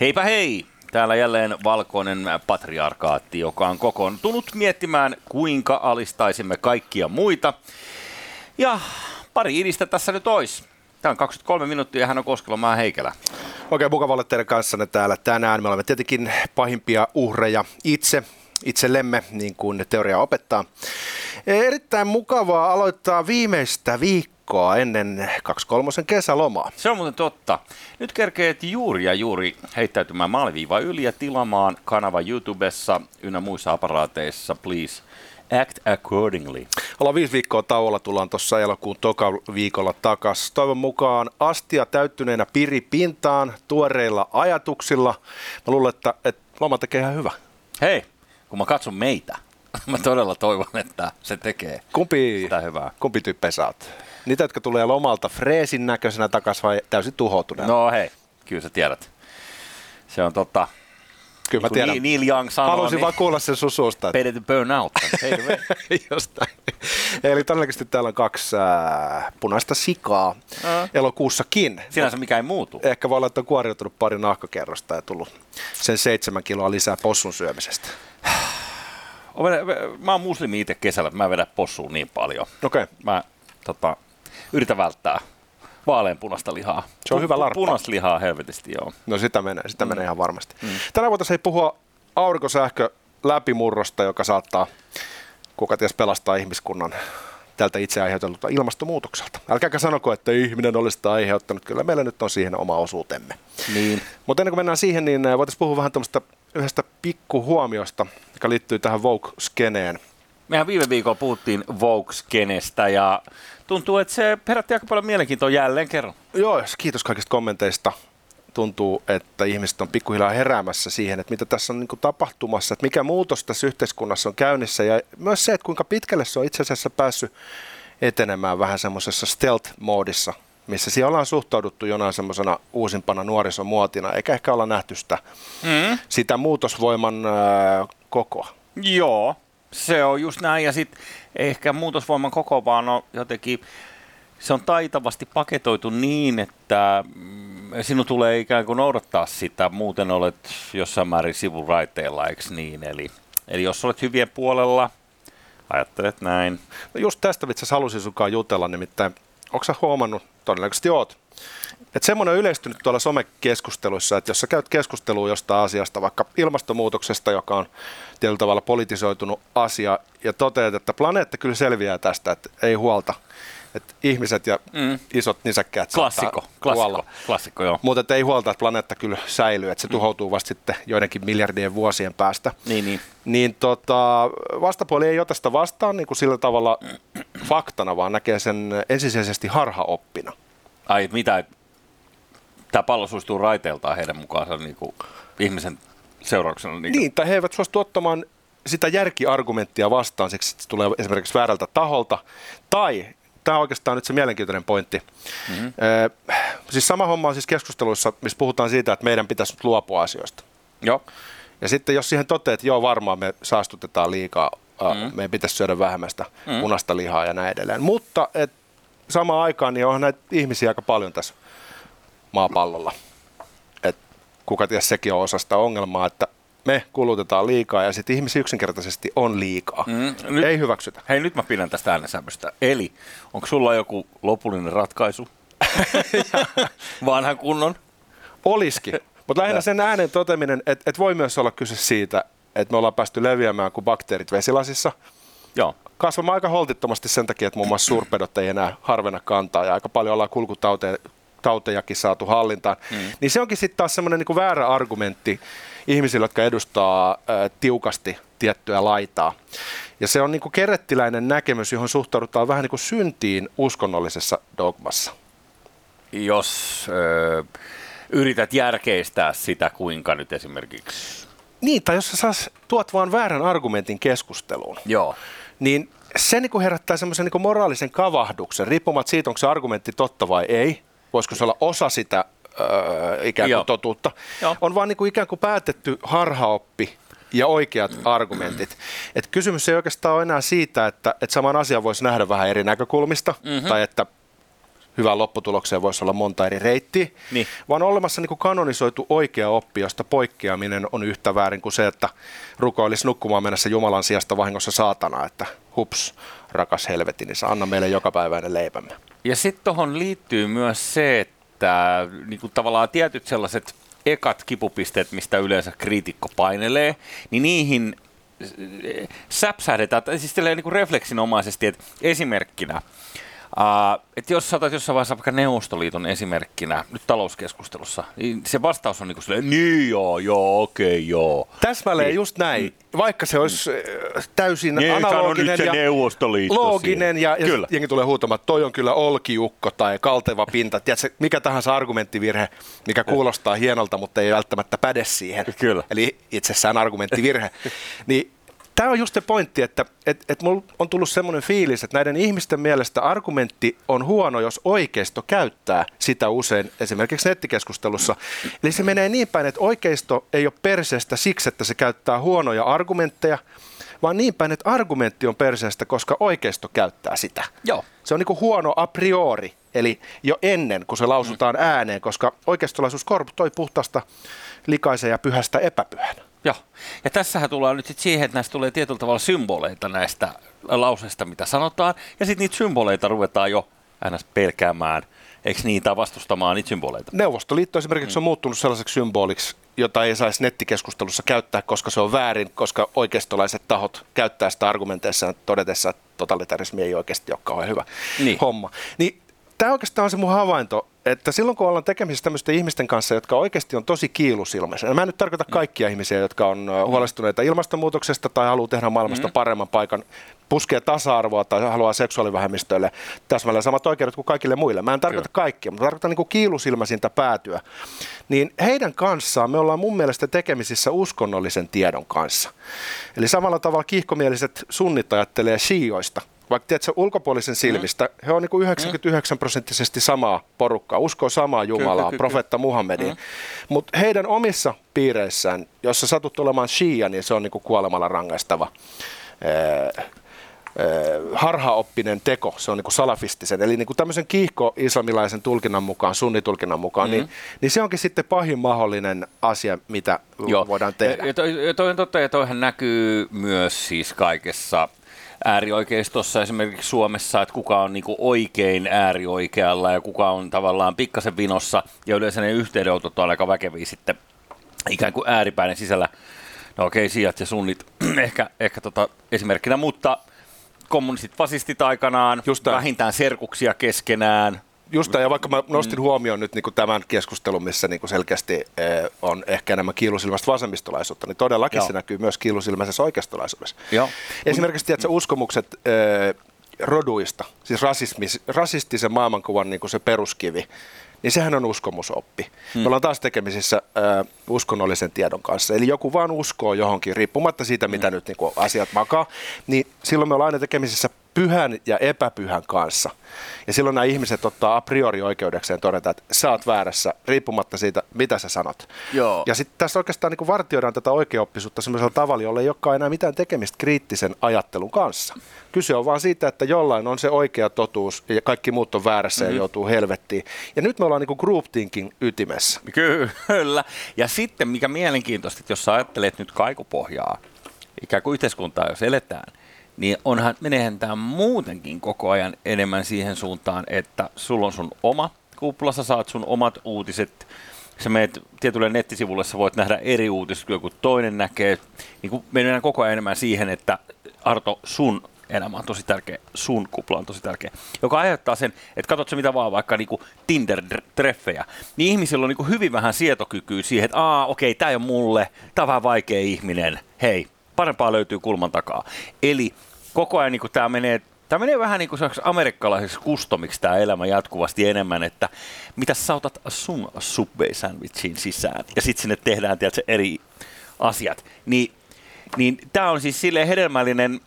Heipä hei! Täällä jälleen valkoinen patriarkaatti, joka on kokoontunut miettimään, kuinka alistaisimme kaikkia muita. Ja pari idistä tässä nyt ois. Tämä on 23 minuuttia ja hän on Koskelomaa Heikelä. Oikein mukava olla teidän kanssanne täällä tänään. Me olemme tietenkin pahimpia uhreja itse, itsellemme, niin kuin teoria opettaa. Erittäin mukavaa aloittaa viimeistä viikkoa ennen 23 kesälomaa. Se on muuten totta. Nyt kerkeet juuri ja juuri heittäytymään maaliviiva yli ja tilaamaan kanava YouTubessa ynnä muissa aparaateissa, please. Act accordingly. Ollaan viisi viikkoa tauolla, tullaan tuossa elokuun toka viikolla takas. Toivon mukaan astia täyttyneenä piri pintaan, tuoreilla ajatuksilla. Mä luulen, että, että loma tekee ihan hyvä. Hei, kun mä katson meitä, mä todella toivon, että se tekee Kumpi, sitä hyvää. kumpi tyyppi sä oot? Niitä, jotka tulee lomalta freesin näköisenä takas vai täysin tuhoutuneena? No hei, kyllä sä tiedät. Se on totta. Kyllä mä Kun tiedän. Neil- Young sanoo, Halusin niin vaan kuulla sen sun suusta. että- better to burn out. Jostain. Eli todennäköisesti täällä on kaksi äh, punaista sikaa Ää. elokuussakin. Sinänsä mikä ei muutu. Ehkä voi olla, että on kuoriutunut pari nahkakerrosta ja tullut sen seitsemän kiloa lisää possun syömisestä. Olen- Mä oon muslimi itse kesällä, mä en vedä possuun niin paljon. Okei. Okay. Mä tota, yritän välttää vaaleanpunaista lihaa. Se on hyvä larppa. Punaista lihaa helvetisti, joo. No sitä menee, sitä mm. menee ihan varmasti. Mm. Tänään voitaisiin puhua aurinkosähkö läpimurrosta, joka saattaa, kuka ties, pelastaa ihmiskunnan tältä itse aiheutetulta ilmastonmuutokselta. Älkääkä sanoko, että ihminen olisi sitä aiheuttanut. Kyllä meillä nyt on siihen oma osuutemme. Niin. Mutta ennen kuin mennään siihen, niin äh, voitaisiin puhua vähän tämmöistä yhdestä pikkuhuomiosta, joka liittyy tähän Vogue-skeneen. Mehän viime viikolla puhuttiin Vogue-skenestä ja tuntuu, että se herätti aika paljon mielenkiintoa jälleen kerran. Joo, kiitos kaikista kommenteista. Tuntuu, että ihmiset on pikkuhiljaa heräämässä siihen, että mitä tässä on niin tapahtumassa, että mikä muutos tässä yhteiskunnassa on käynnissä ja myös se, että kuinka pitkälle se on itse asiassa päässyt etenemään vähän semmoisessa stealth-moodissa, missä siellä ollaan suhtauduttu jonain semmoisena uusimpana nuorisomuotina, eikä ehkä olla nähty sitä, Mm. sitä muutosvoiman äh, kokoa. Joo, se on just näin. Ja sitten ehkä muutosvoiman koko vaan on jotenkin, se on taitavasti paketoitu niin, että mm, sinun tulee ikään kuin noudattaa sitä, muuten olet jossain määrin sivuraiteella, eikö niin? Eli, eli jos olet hyvien puolella, ajattelet näin. No just tästä vitsi halusin sunkaan jutella, nimittäin onko sä huomannut, todennäköisesti oot, että semmoinen on yleistynyt tuolla somekeskusteluissa, että jos sä käyt keskustelua jostain asiasta, vaikka ilmastonmuutoksesta, joka on tietyllä tavalla politisoitunut asia, ja toteat, että planeetta kyllä selviää tästä, että ei huolta, että ihmiset ja Mm. mm. isot nisäkkäät Klassikko, klassikko, klassikko, joo. Mutta ei huolta, että planeetta kyllä säilyy, että se tuhoutuu vasta sitten joidenkin miljardien vuosien päästä Niin, niin. niin tota, vastapuoli ei ota sitä vastaan niin kuin sillä tavalla faktana, vaan näkee sen ensisijaisesti harhaoppina. Ai, mitä, tämä pallo suistuu raiteeltaan heidän mukaansa niin kuin ihmisen seurauksena. Niin, Niin, tai he eivät suostu ottamaan sitä järkiargumenttia vastaan, siksi että se tulee esimerkiksi väärältä taholta. Tai, tämä on oikeastaan nyt se mielenkiintoinen pointti, mm-hmm. ö, siis sama homma on siis keskusteluissa, missä puhutaan siitä, että meidän pitäisi nyt luopua asioista. Joo. Ja sitten jos siihen toteat, että joo varmaan me saastutetaan liikaa, mm. meidän pitäisi syödä vähemmän sitä mm. punaista lihaa ja näin edelleen. Mutta et, samaan aikaan niin onhan näitä ihmisiä aika paljon tässä maapallolla. Et, kuka ties sekin on osa sitä ongelmaa, että me kulutetaan liikaa ja sitten ihmisiä yksinkertaisesti on liikaa. Mm, nyt- Ei hyväksytä. Hei, nyt mä pidän tästä äänensävystä. Eli, onko sulla joku lopullinen ratkaisu? Vanhan kunnon? Olisikin. Mutta lähinnä sen äänen toteminen, että et voi myös olla kyse siitä, että me ollaan päästy leviämään kuin bakteerit vesilasissa. Joo. kasvamaan aika holtittomasti sen takia, että muun muassa suurpedot ei enää harvena kantaa ja aika paljon ollaan kulkutautejakin saatu hallintaan. Mm. Niin se onkin sitten taas semmoinen niin väärä argumentti ihmisille, jotka edustaa ä, tiukasti tiettyä laitaa. Ja se on niin kuin kerettiläinen näkemys, johon suhtaudutaan vähän niin kuin syntiin uskonnollisessa dogmassa. Jos ö, yrität järkeistää sitä, kuinka nyt esimerkiksi... Niin, tai jos sä saas, tuot vaan väärän argumentin keskusteluun, Joo. niin se niin kuin herättää semmoisen niin moraalisen kavahduksen, riippumatta siitä, onko se argumentti totta vai ei. Voisiko se olla osa sitä öö, ikään Joo. kuin totuutta. Joo. On vaan niin kuin ikään kuin päätetty harhaoppi ja oikeat argumentit. Et kysymys ei oikeastaan ole enää siitä, että, että saman asian voisi nähdä vähän eri näkökulmista, mm-hmm. tai että hyvään lopputulokseen voisi olla monta eri reittiä, Niin. vaan olemassa niin kuin kanonisoitu oikea oppi, josta poikkeaminen on yhtä väärin kuin se, että rukoilisi nukkumaan mennessä Jumalan sijasta vahingossa saatana, että hups, rakas helvetti, niin anna meille jokapäiväinen leipämme. Ja sitten tuohon liittyy myös se, että niin kuin tavallaan tietyt sellaiset ekat kipupisteet, mistä yleensä kriitikko painelee, niin niihin eh, säpsähdetään, siis niin kuin refleksinomaisesti, että esimerkkinä, Uh, jos saatat jossain vaiheessa vaikka Neuvostoliiton esimerkkinä nyt talouskeskustelussa, niin se vastaus on niin kuin silleen, niin joo, joo, okei, okay, joo. Täsmälleen Niin. just näin. Vaikka se olisi äh, täysin Niin, analoginen nyt se ja Neuvostoliitto looginen siinä. ja, ja Kyllä. jengi tulee huutamaan, että toi on kyllä olkiukko tai kalteva pinta. Tiedätkö, mikä tahansa argumenttivirhe, mikä kuulostaa hienolta, mutta ei välttämättä päde siihen. Kyllä. Eli itsessään argumenttivirhe. niin Tämä on just se pointti, että et, et mulla on tullut semmoinen fiilis, että näiden ihmisten mielestä argumentti on huono, jos oikeisto käyttää sitä usein esimerkiksi nettikeskustelussa. Eli se menee niin päin, että oikeisto ei ole perseestä siksi, että se käyttää huonoja argumentteja, vaan niin päin, että argumentti on perseestä, koska oikeisto käyttää sitä. Joo. Se on niin huono a priori, eli jo ennen kuin se lausutaan ääneen, koska oikeistolaisuus korruptoi puhtaasta, likaisen ja pyhästä epäpyhän. Joo. Ja tässähän tullaan nyt sit siihen, että näistä tulee tietyllä tavalla symboleita näistä lauseista, mitä sanotaan, ja sitten niitä symboleita ruvetaan jo ns. pelkäämään, eikö niin, tai vastustamaan niitä symboleita. Neuvostoliitto esimerkiksi on muuttunut sellaiseksi symboliksi, jota ei saisi nettikeskustelussa käyttää, koska se on väärin, koska oikeistolaiset tahot käyttää sitä argumenteissaan todetessa, että totalitarismi ei oikeasti ole kauhean hyvä Niin. homma. Niin tämä oikeastaan on se mun havainto, että silloin kun ollaan tekemisissä tämmöisten ihmisten kanssa, jotka oikeasti on tosi kiilusilmäisiä, mä en nyt tarkoita kaikkia ihmisiä, jotka on huolestuneita ilmastonmuutoksesta tai haluaa tehdä maailmasta paremman paikan, puskee tasa-arvoa tai haluaa seksuaalivähemmistöille täsmälleen samat oikeudet kuin kaikille muille. Mä en tarkoita Kyllä. kaikkia, mutta tarkoitan niin kiilusilmäisintä päätyä. Niin heidän kanssaan me ollaan mun mielestä tekemisissä uskonnollisen tiedon kanssa. Eli samalla tavalla kiihkomieliset sunnit ajattelee shioista, vaikka tiedätkö, ulkopuolisen silmistä, mm. he on niin kuin 99 prosenttisesti samaa porukkaa, uskoo samaa Jumalaa, kyllä, kyllä. profetta Muhammediin. Mm. Mutta heidän omissa piireissään, jos sä satut olemaan shia, niin se on niin kuin kuolemalla rangaistava. Ee, ee, harhaoppinen teko, se on niin kuin salafistisen, eli niin kuin tämmöisen kiihko-islamilaisen tulkinnan mukaan, sunnitulkinnan mukaan, mm. niin, niin se onkin sitten pahin mahdollinen asia, mitä Joo. voidaan tehdä. Ja, ja, toi, toi on totta, ja toihan näkyy myös siis kaikessa äärioikeistossa esimerkiksi Suomessa, että kuka on niinku oikein äärioikealla ja kuka on tavallaan pikkasen vinossa, ja yleensä ne yhteydenotot on aika väkeviä sitten ikään kuin ääripäinen sisällä. No okei, sijat ja sunnit ehkä, ehkä tota esimerkkinä, mutta kommunistit, fasistit aikanaan, Just vähintään serkuksia keskenään, Just tämä, ja vaikka mä nostin mm. huomioon nyt niin kuin tämän keskustelun, missä niin kuin selkeästi eh, on ehkä enemmän kiilusilmäistä vasemmistolaisuutta, niin todellakin Joo. se näkyy myös kiilusilmäisessä oikeistolaisuudessa. Joo. Esimerkiksi tiedätkö, uskomukset eh, roduista, siis rasismis, rasistisen maailmankuvan niin kuin se peruskivi, niin sehän on uskomusoppi. Hmm. Me ollaan taas tekemisissä äh, uskonnollisen tiedon kanssa. Eli joku vaan uskoo johonkin, riippumatta siitä, mitä hmm. nyt niin kuin asiat makaa, niin silloin me ollaan aina tekemisissä pyhän ja epäpyhän kanssa. Ja silloin nämä ihmiset ottaa a priori oikeudekseen todeta, että sä oot väärässä, riippumatta siitä, mitä sä sanot. Joo. Ja sitten tässä oikeastaan niin vartioidaan tätä oikeoppisuutta sellaisella tavalla, jolla ei olekaan enää mitään tekemistä kriittisen ajattelun kanssa. Kyse on vaan siitä, että jollain on se oikea totuus ja kaikki muut on väärässä mm-hmm. ja joutuu helvettiin. Ja nyt me ollaan niin group thinking ytimessä. Kyllä. Ja sitten mikä mielenkiintoista, että jos sä ajattelet nyt kaikupohjaa, ikään kuin yhteiskuntaa, jos eletään, niin onhan, menehän tämä muutenkin koko ajan enemmän siihen suuntaan, että sulla on sun oma kupla, sä saat sun omat uutiset, sä menet tietylle nettisivulle, sä voit nähdä eri uutiset, kuin joku toinen näkee. Niin kuin mennään koko ajan enemmän siihen, että Arto, sun elämä on tosi tärkeä, sun kupla on tosi tärkeä, joka aiheuttaa sen, että katsot se mitä vaan, vaikka niinku Tinder-treffejä, niin ihmisillä on niinku hyvin vähän sietokykyä siihen, että aa, okei, tämä ei ole mulle, tämä on vähän vaikea ihminen, hei, parempaa löytyy kulman takaa. Eli koko ajan niinku tämä menee Tämä menee vähän niin kuin amerikkalaiseksi kustomiksi tämä elämä jatkuvasti enemmän, että mitä sä otat sun Subway sandwichiin sisään ja sitten sinne tehdään tiedätkö, eri asiat. Niin, niin tämä on siis silleen hedelmällinen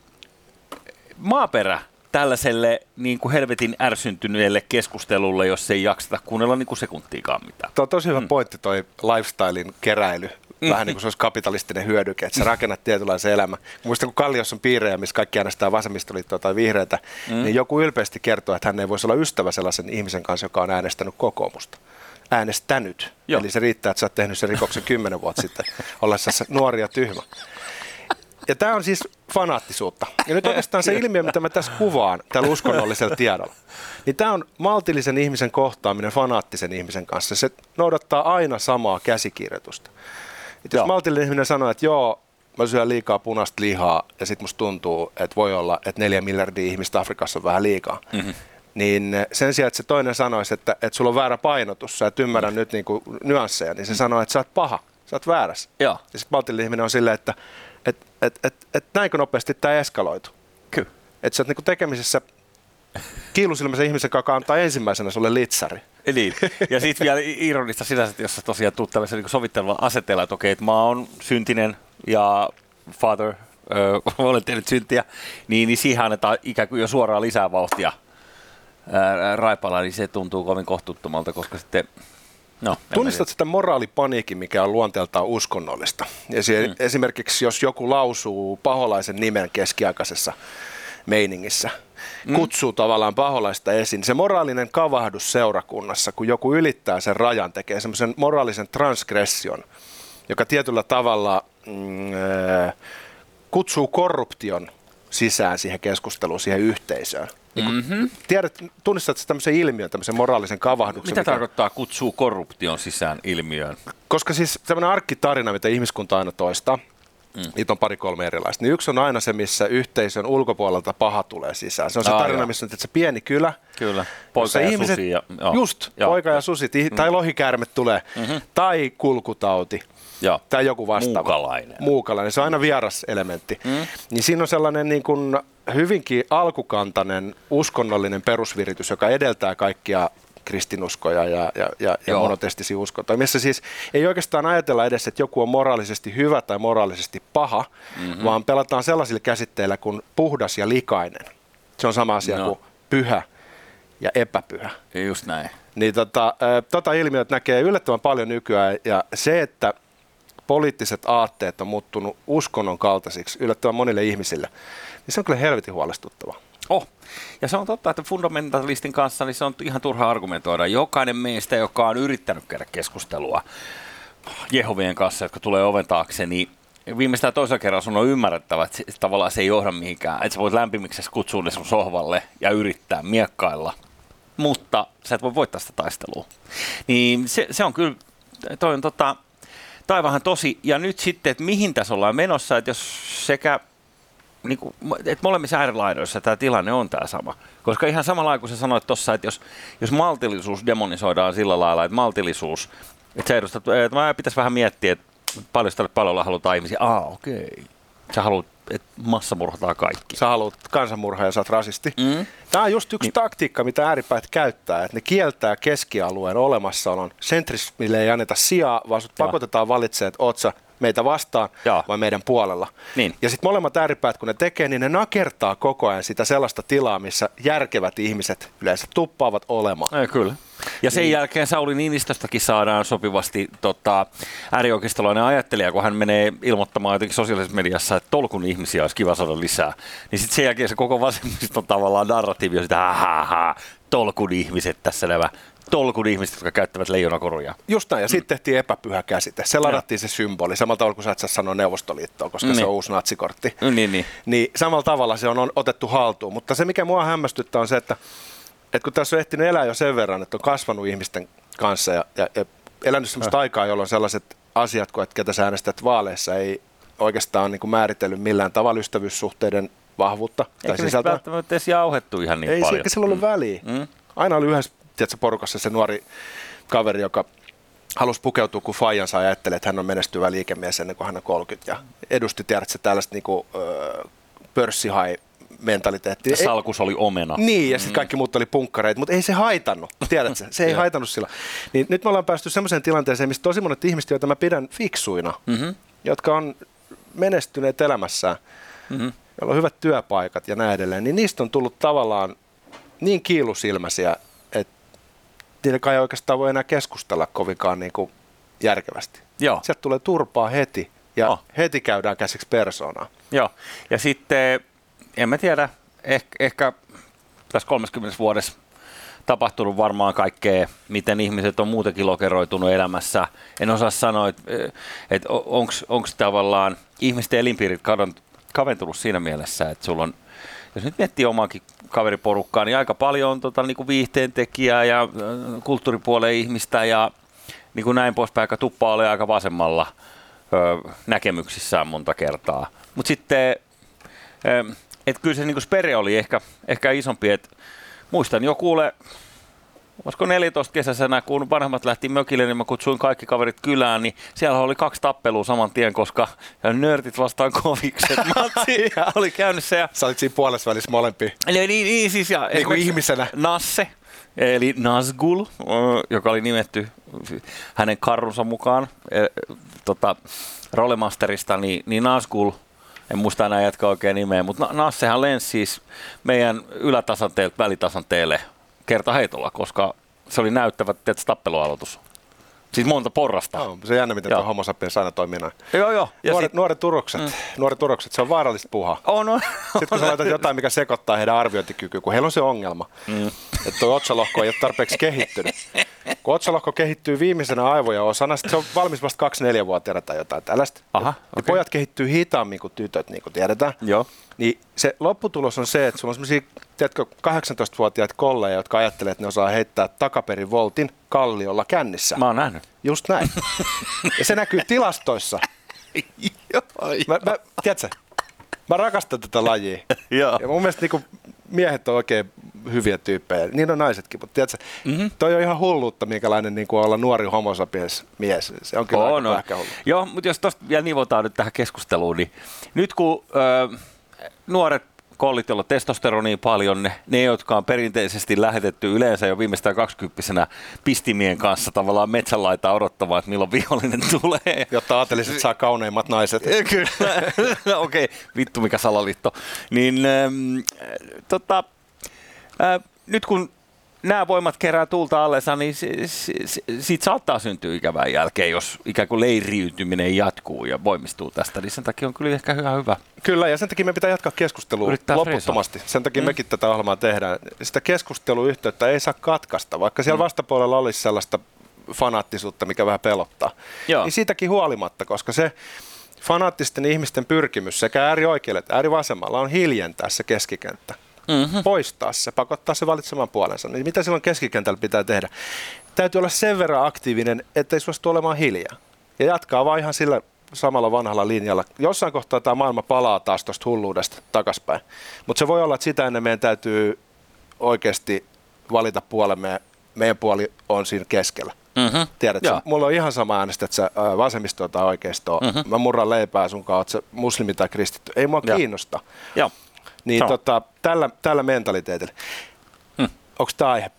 maaperä tällaiselle niin kuin helvetin ärsyntyneelle keskustelulle, jos ei jakseta kuunnella niin kuin sekuntiikaan mitään. Tuo on tosi hyvä mm. pointti toi lifestylein keräily. Mm. vähän niin kuin se olisi kapitalistinen hyödyke, että sä rakennat tietynlaisen elämän. Muistan, kun Kalliossa on piirejä, missä kaikki äänestää vasemmistoliittoa tai vihreitä, mm. niin joku ylpeästi kertoo, että hän ei voisi olla ystävä sellaisen ihmisen kanssa, joka on äänestänyt kokoomusta äänestänyt. Joo. Eli se riittää, että sä oot tehnyt sen rikoksen kymmenen vuotta sitten, ollessa nuori ja tyhmä. Ja tämä on siis fanaattisuutta. Ja nyt oikeastaan se ilmiö, mitä mä tässä kuvaan tällä uskonnollisella tiedolla, niin tämä on maltillisen ihmisen kohtaaminen fanaattisen ihmisen kanssa. Se noudattaa aina samaa käsikirjoitusta. Et jos maltillinen ihminen sanoo, että joo, mä syön liikaa punaista lihaa ja sitten musta tuntuu, että voi olla, että neljä miljardia ihmistä Afrikassa on vähän liikaa, mm-hmm niin sen sijaan, että se toinen sanoisi, että, että sulla on väärä painotus, sä et ymmärrä mm. nyt niin kuin nyansseja, niin se sanoo, että sä oot paha, sä oot väärässä. Joo. Ja sitten maltillinen ihminen on silleen, että et, et, et, et näinkö nopeasti tämä eskaloitu. Kyllä. Että sä oot niin tekemisessä kiilusilmäisen ihmisen, joka antaa ensimmäisenä sulle litsari. Niin. Ja sitten vielä ironista sinänsä, että jos sä tosiaan tuut tällaisen niin sovitteleva asetellaan, että okei, että mä oon syntinen ja father, ö, olen tehnyt syntiä, niin, niin siihen annetaan ikään kuin jo suoraan lisää vauhtia Raipala, niin se tuntuu kovin kohtuuttomalta, koska sitten No, Tunnistat sitä moraalipaniikin, mikä on luonteeltaan uskonnollista. Ja se, mm. Esimerkiksi jos joku lausuu paholaisen nimen keskiaikaisessa meiningissä, mm. kutsuu tavallaan paholaista esiin. Se moraalinen kavahdus seurakunnassa, kun joku ylittää sen rajan, tekee semmoisen moraalisen transgression, joka tietyllä tavalla mm, äh, kutsuu korruption sisään siihen keskusteluun, siihen yhteisöön. Niin mm-hmm. Tiedät, tunnistatko tämmöisen ilmiön, tämmöisen moraalisen kavahduksen? Mitä mikä... tarkoittaa kutsuu korruption sisään ilmiöön? Koska siis tämmöinen arkkitarina, mitä ihmiskunta aina toistaa, Mm. Niitä on pari-kolme erilaista. Niin yksi on aina se, missä yhteisön ulkopuolelta paha tulee sisään. Se on se Aa, tarina, joo. missä on se pieni kylä. Kyllä, poika ja ihmiset, susi. Ja, joo. Just, joo. poika ja susi, mm. tai lohikäärme tulee, mm-hmm. tai kulkutauti. Joo. tai joku vastaava. Muukalainen. Muukalainen, se on aina vieras elementti. Mm. Niin siinä on sellainen niin kuin hyvinkin alkukantainen uskonnollinen perusviritys, joka edeltää kaikkia kristinuskoja ja, ja, ja, ja monotestisia uskontoja, missä siis ei oikeastaan ajatella edes, että joku on moraalisesti hyvä tai moraalisesti paha, mm-hmm. vaan pelataan sellaisilla käsitteillä kuin puhdas ja likainen. Se on sama asia no. kuin pyhä ja epäpyhä. Just näin. Niin tota, tota ilmiötä näkee yllättävän paljon nykyään, ja se, että poliittiset aatteet on muuttunut uskonnon kaltaisiksi yllättävän monille ihmisille, niin se on kyllä helvetin huolestuttava. Oh. Ja se on totta, että fundamentalistin kanssa niin se on ihan turha argumentoida. Jokainen meistä, joka on yrittänyt käydä keskustelua Jehovien kanssa, jotka tulee oven taakse, niin viimeistään toisen kerran sun on ymmärrettävä, että tavallaan se ei johda mihinkään. Että sä voit lämpimiksessä kutsua ne sun sohvalle ja yrittää miekkailla, mutta sä et voi voittaa sitä taistelua. Niin se, se on kyllä, toi on tota, taivahan tosi. Ja nyt sitten, että mihin tässä ollaan menossa, että jos sekä niin kuin, että molemmissa äärilaidoissa tämä tilanne on tämä sama. Koska ihan samalla lailla kuin sä sanoit tuossa, että jos, jos maltillisuus demonisoidaan sillä lailla, että maltillisuus, että sä edustat, että mä pitäisi vähän miettiä, että paljon tälle palvelulla halutaan ihmisiä. Ah, okei. Okay. Sä haluat, että massamurhataan kaikki. Sä haluat kansanmurhaa ja sä oot rasisti. Mm. Tämä on just yksi niin. taktiikka, mitä ääripäät käyttää, että ne kieltää keskialueen olemassaolon. Sentrismille ei anneta sijaa, vaan sut pakotetaan valitsemaan, että oot sä meitä vastaan, Joo. vai meidän puolella. Niin. Ja sitten molemmat ääripäät, kun ne tekee, niin ne nakertaa koko ajan sitä sellaista tilaa, missä järkevät ihmiset yleensä tuppaavat olemaan. Ei, kyllä. Ja sen niin. jälkeen Sauli Niinistöstäkin saadaan sopivasti tota, äärioikeistolainen ajattelija, kun hän menee ilmoittamaan jotenkin sosiaalisessa mediassa, että tolkun ihmisiä olisi kiva saada lisää. Niin sitten sen jälkeen se koko vasemmiston tavallaan narratiivi on sitä, tolkun ihmiset tässä nämä tolkun ihmiset, jotka käyttävät leijonakoruja. Just näin, ja mm. sitten tehtiin epäpyhä käsite. Se ladattiin se symboli, samalla tavalla kuin sä et saa sanoa Neuvostoliittoa, koska niin. se on uusi natsikortti. Niin, niin. niin samalla tavalla se on otettu haltuun. Mutta se, mikä mua hämmästyttää, on se, että, että kun tässä on ehtinyt elää jo sen verran, että on kasvanut ihmisten kanssa ja, ja, ja elänyt sellaista aikaa, jolloin sellaiset asiat, kun että ketä sä äänestät vaaleissa, ei oikeastaan niin kuin määritellyt millään tavalla ystävyyssuhteiden vahvuutta. Eikä tai sisältöä. välttämättä edes jauhettu ihan niin ei, paljon. Eikä sillä ollut mm. väliä. Mm. Aina oli yhdessä tiedätkö, porukassa se nuori kaveri, joka halusi pukeutua kuin Fajansa ja ajattelee, että hän on menestyvä liikemies ennen kuin hän on 30 ja edusti, tiedätkö, tällaista niin kuin, pörssihai mentaliteetti. Salkus oli omena. Niin, ja sitten mm. kaikki muut oli punkkareita, mutta ei se haitannut, tiedätkö? Se ei haitannut sillä. Niin nyt me ollaan päästy sellaiseen tilanteeseen, missä tosi monet ihmiset, joita mä pidän fiksuina, mm-hmm. jotka on menestyneet elämässään, mm-hmm. joilla on hyvät työpaikat ja näin edelleen, niin niistä on tullut tavallaan niin kiilusilmäisiä, niiden kai oikeastaan voi enää keskustella kovinkaan niin kuin järkevästi. Joo. Sieltä tulee turpaa heti ja Oh. heti käydään käsiksi persoonaa. Joo, ja sitten en mä tiedä, ehkä, ehkä tässä 30 vuodessa tapahtunut varmaan kaikkea, miten ihmiset on muutenkin lokeroitunut elämässä. En osaa sanoa, että, että onko tavallaan ihmisten elinpiirit kadon- kaventunut siinä mielessä, että sulla on, jos nyt miettii omaakin kaveriporukkaa, niin aika paljon on tota, niin kuin viihteen tekijää ja äh, kulttuuripuolen ihmistä ja niin kuin näin poispäin, aika tuppa oli aika vasemmalla ö, näkemyksissään monta kertaa. Mutta sitten, ö, et kyllä se niinku spere oli ehkä, ehkä isompi, että muistan jo kuule, olisiko 14 kesäisenä, kun vanhemmat lähti mökille, niin mä kutsuin kaikki kaverit kylään, niin siellä oli kaksi tappelua saman tien, koska nörtit vastaan kovikset. Matsi oli käynnissä ja Sä olit siinä puolessa välissä molempia. Eli niin, niin siis ja Niin kuin ihmisenä. Nasse, eli Nazgul, joka oli nimetty hänen karrunsa mukaan ö, tota, Rollemasterista, niin, niin Nazgul, en muista enää jatkaa oikein nimeä, mutta Na- Nassehan lensi siis meidän ylätasanteelta välitasanteelle kertaheitolla, koska se oli näyttävä tietysti tappelualoitus. Siis monta porrasta. Oh, se on jännä, miten Joo. tuo homo sapiens aina toimii näin. Joo, joo. Ja Nuoret, sit, nuoret turokset, mm. nuoret turokset, se on vaarallista puhaa. on, on, Sitten kun sä laitat jotain, mikä sekoittaa heidän arviointikykyä, kun heillä on se ongelma, mm. että tuo otsalohko ei ole tarpeeksi kehittynyt. Kun otsalohko kehittyy viimeisenä aivoja osana, se on valmis vasta 2-4-vuotiaana tai jotain tällaista. Aha, ja okei. pojat kehittyy hitaammin kuin tytöt, niin kuin tiedetään. Joo. Niin se lopputulos on se, että sulla on sellaisia, tiedätkö, 18-vuotiaita kolleja, jotka ajattelee, että ne osaa heittää takaperin voltin kalliolla kännissä. Mä oon nähnyt. Just näin. ja se näkyy tilastoissa. Mä, mä, tiedätkö, mä rakastan tätä lajia. Joo. Ja mun mielestä niinku miehet on oikein hyviä tyyppejä. Niin on naisetkin, mutta tiedätkö, mm-hmm. toi on ihan hulluutta, minkälainen niinku olla nuori homosapiens mies. Se on kyllä On, aika on. Joo, mutta jos tuosta vielä nivotaan nyt tähän keskusteluun, niin nyt kun ö, nuoret kollit, joilla on testosteronia paljon, ne, ne, jotka on perinteisesti lähetetty yleensä jo viimeistään 20 pistimien kanssa tavallaan metsänlaita odottamaan, että milloin vihollinen tulee. Jotta ajattelisit, että saa kauneimmat naiset. Kyllä, okei, okay. vittu mikä salaliitto. Niin ähm, tota, äh, nyt kun nämä voimat kerää tulta allensa, niin si- si- si- siitä saattaa syntyä ikävän jälkeen, jos ikään kuin leiriytyminen jatkuu ja voimistuu tästä, niin sen takia on kyllä ehkä hyvä hyvä. Kyllä, ja sen takia me pitää jatkaa keskustelua Yrittää loputtomasti. Sen takia mm. mekin tätä ohjelmaa tehdään. Sitä keskusteluyhteyttä ei saa katkaista, vaikka siellä mm. vastapuolella olisi sellaista fanaattisuutta, mikä vähän pelottaa. Joo. Niin siitäkin huolimatta, koska se fanaattisten ihmisten pyrkimys sekä äärioikealle että äärivasemmalla on hiljentää se keskikenttä. Mm-hmm. Poistaa se, pakottaa se valitsemaan puolensa. Niin mitä silloin keskikentällä pitää tehdä? Täytyy olla sen verran aktiivinen, ettei suostu olemaan hiljaa. Ja jatkaa vaan ihan sillä samalla vanhalla linjalla. Jossain kohtaa tämä maailma palaa taas tuosta hulluudesta takaspäin. Mutta se voi olla, että sitä ennen meidän täytyy oikeasti valita puolemme. Meidän puoli on siinä keskellä. Mm-hmm. Tiedätkö, Joo. mulla on ihan sama äänestä, että sä vasemmistoa tai oikeistoa. Mm-hmm. Mä murran leipää sun sä muslimi tai kristitty. Ei mua Joo. kiinnosta. Joo. Niin Sama. tota, tällä, tällä mentaliteetillä. Hmm. Onko tämä aihe?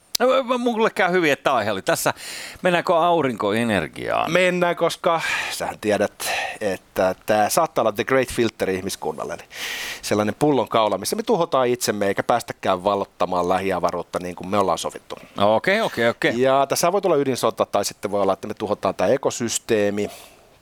Mulle käy hyvin, että aihe oli tässä. Mennäänkö aurinkoenergiaan? Mennään, koska sähän tiedät, että tämä saattaa olla the great filter ihmiskunnalle. Eli sellainen pullonkaula, missä me tuhotaan itsemme eikä päästäkään vallottamaan lähiavaruutta niin kuin me ollaan sovittu. Okei, okei, okei. Ja tässä voi tulla ydinsota tai sitten voi olla, että me tuhotaan tämä ekosysteemi.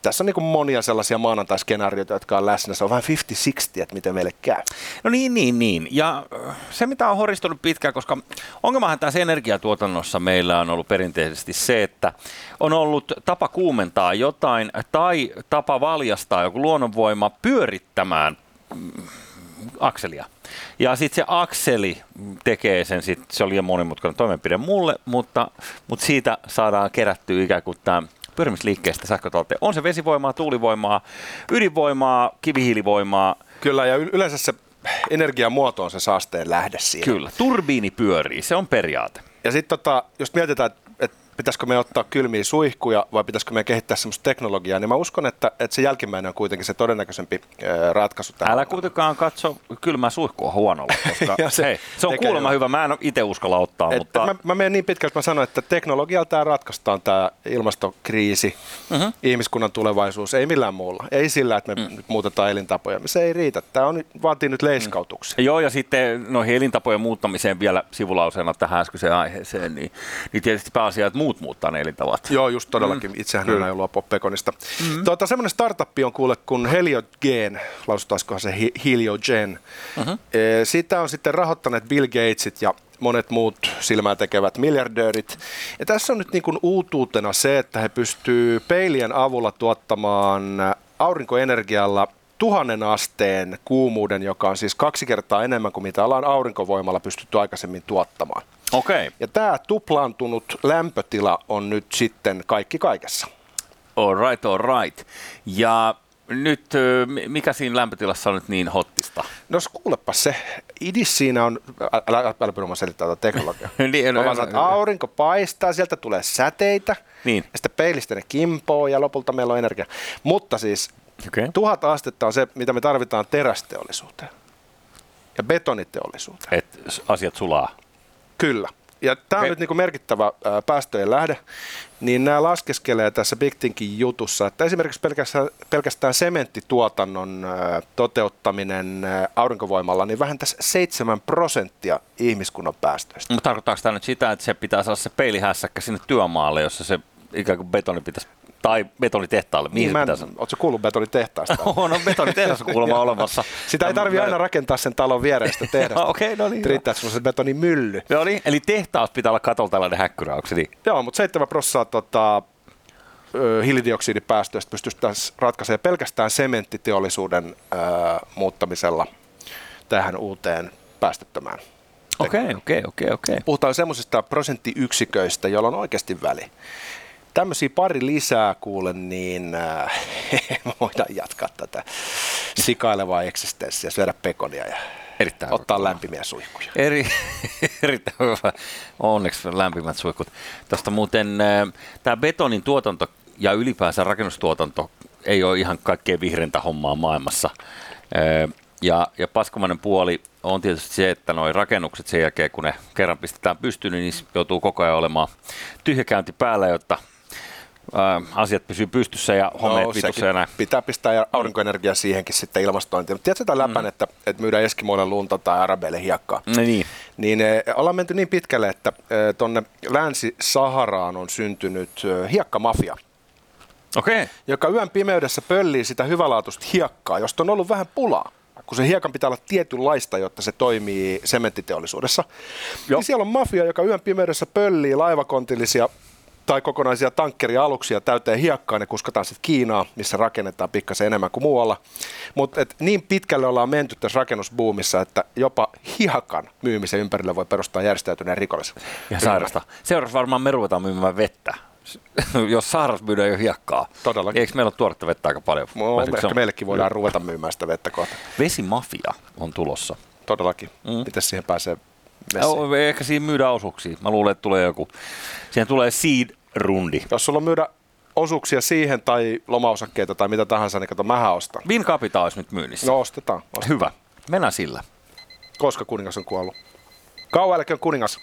Tässä on niin monia sellaisia maanantaiskenaarioita, jotka on läsnä. Se on vähän 50-60, että miten meille käy. No niin, niin, niin. Ja äh, se, mitä on horistunut pitkään, koska ongelmahan tässä energiatuotannossa meillä on ollut perinteisesti se, että on ollut tapa kuumentaa jotain tai tapa valjastaa joku luonnonvoima pyörittämään mm, akselia. Ja sitten se akseli tekee sen, sit, se on liian monimutkainen toimenpide mulle, mutta, mutta siitä saadaan kerättyä ikään kuin tämä pyörimisliikkeestä sähkötalteen. On se vesivoimaa, tuulivoimaa, ydinvoimaa, kivihiilivoimaa, Kyllä, ja yleensä se energiamuoto on se saasteen lähde siihen. Kyllä, turbiini pyörii, se on periaate. Ja sitten tota, jos mietitään, että et pitäisikö me ottaa kylmiä suihkuja vai pitäisikö me kehittää semmoista teknologiaa, niin mä uskon, että, että se jälkimmäinen on kuitenkin se todennäköisempi ratkaisu tähän. Älä kuitenkaan katso kylmää suihkua huonolla, koska se hei, se on kuulemma jo. hyvä. Mä en itse uskalla ottaa, Et, mutta... mä, mä menen niin pitkälle, että mä sanon, että teknologialla tämä ratkaistaan tämä ilmastokriisi, mm-hmm. ihmiskunnan tulevaisuus, ei millään muulla. Ei sillä, että me mm. nyt muutetaan elintapoja. Se ei riitä. Tämä on, vaatii nyt leiskautuksen. Joo, ja sitten noihin elintapojen muuttamiseen vielä sivulauseena tähän äskeiseen aiheeseen, niin, niin tietysti pääasia, että muut muuttaa ne elintavat. Joo, just todellakin. Mm. Itsehän en aio luopua pekonista. Mm-hmm. Tuota, semmoinen startuppi on kuule kuin Heliogen, lausutaisikohan se Hi- Heliogen. Mm-hmm. E, sitä on sitten rahoittaneet Bill Gatesit ja monet muut silmää tekevät miljardöörit. Ja tässä on nyt niin kuin uutuutena se, että he pystyy peilien avulla tuottamaan aurinkoenergialla tuhannen asteen kuumuuden, joka on siis kaksi kertaa enemmän kuin mitä ollaan aurinkovoimalla pystytty aikaisemmin tuottamaan. Okei. Ja tämä tuplaantunut lämpötila on nyt sitten kaikki kaikessa. All right, all right. Ja nyt, mikä siinä lämpötilassa on nyt niin hottista? No kuulepa se, idis siinä on, älä, älä, älä pyydä selittää tätä teknologiaa. Niin, no, vaan sanon, että aurinko paistaa, sieltä tulee säteitä, Niin. ja sitten peilistä ne kimpoo ja lopulta meillä on energia. Mutta siis Okei. tuhat astetta on se, mitä me tarvitaan terästeollisuuteen ja betoniteollisuuteen. Et asiat sulaa. Kyllä. Ja tämä on nyt niin kuin merkittävä ää, päästöjen lähde, niin nämä laskeskelee tässä Big Thinkin jutussa, että esimerkiksi pelkästään, pelkästään sementtituotannon ää, toteuttaminen ää, aurinkovoimalla niin vähentäisi 7 prosenttia ihmiskunnan päästöistä. Mutta tarkoittaako tämä nyt sitä, että se pitää saada se peilihässäkkä sinne työmaalle, jossa se ikään kuin betoni pitäisi, tai betonitehtaalle, mihin Niin, se mä en, pitäisi sanoa? ootko kuullut betonitehtaasta? On, on betonitehdas kuulemma olemassa. Sitä ei tarvi aina rakentaa sen talon viereistä tehdasta. Okei, no niin. Riittää, että se betonimylly. No niin, eli tehtaas pitää olla katolta tällainen häkkyrä, onko niin? Joo, mutta 7 prosenttia tota, hiilidioksidipäästöistä pystytään ratkaisemaan pelkästään sementtiteollisuuden ö, muuttamisella tähän uuteen päästöttömään. Okei, okei, okei, okei. Puhutaan semmoisista prosenttiyksiköistä, joilla on oikeasti väli. Tämmöisiä pari lisää kuulen, niin äh, voidaan jatkaa tätä sikailevaa eksistenssiä, syödä pekonia ja Erittäin ottaa hyvä. lämpimiä suihkuja. Eri, erittäin hyvä. Onneksi lämpimät suihkut. Tästä muuten tämä betonin tuotanto ja ylipäänsä rakennustuotanto ei ole ihan kaikkein vihreintä hommaa maailmassa. Ö, Ja, ja paskomainen puoli on tietysti se, että nuo rakennukset sen jälkeen, kun ne kerran pistetään pystyyn, niin joutuu koko ajan olemaan tyhjäkäynti päällä, jotta asiat pysyy pystyssä ja homeet no, vitussa ja näin. Pitää pistää ja aurinkoenergiaa siihenkin sitten ilmastointiin. Mutta tiedätkö tämän läpän, että, että myydään Eskimoille lunta tai arabeille hiekkaa? No niin. Niin eh, ollaan menty niin pitkälle, että eh, tonne Länsi-Saharaan on syntynyt eh, hiekkamafia, Okei. joka yön pimeydessä pöllii sitä hyvälaatuista hiekkaa, josta on ollut vähän pulaa. Kun se hiekan pitää olla tietynlaista, jotta se toimii sementtiteollisuudessa. Joo. Niin siellä on mafia, joka yön pimeydessä pöllii laivakontillisia tai kokonaisia tankkerialuksia täyteen hiekkaa, ne kuskataan sitten Kiinaa, missä rakennetaan pikkasen enemmän kuin muualla. Mutta niin pitkälle ollaan menty tässä rakennusbuumissa, että jopa hiekan myymisen ympärille voi perustaa järjestäytyneen rikollisen. Ja sairasta. Seuraavaksi varmaan me ruvetaan myymään vettä. Jos Saaras myydään jo hiekkaa. Todellakin. Eikö meillä ole tuoretta vettä aika paljon? No, se ehkä on- meillekin voidaan ruveta myymään sitä vettä kohta. Vesimafia on tulossa. Todellakin. Mm. Miten siihen pääsee Oh, ehkä siinä myydään osuuksia. Mä luulen, että tulee joku, siihen tulee seed-rundi. Jos sulla on myydä osuuksia siihen tai lomaosakkeita tai mitä tahansa, niin kato, mähän ostan. Bin Capital olisi nyt myynnissä. No ostetaan. ostetaan. Hyvä. Mennään sillä. Koska kuningas on kuollut. Kauan kuningas.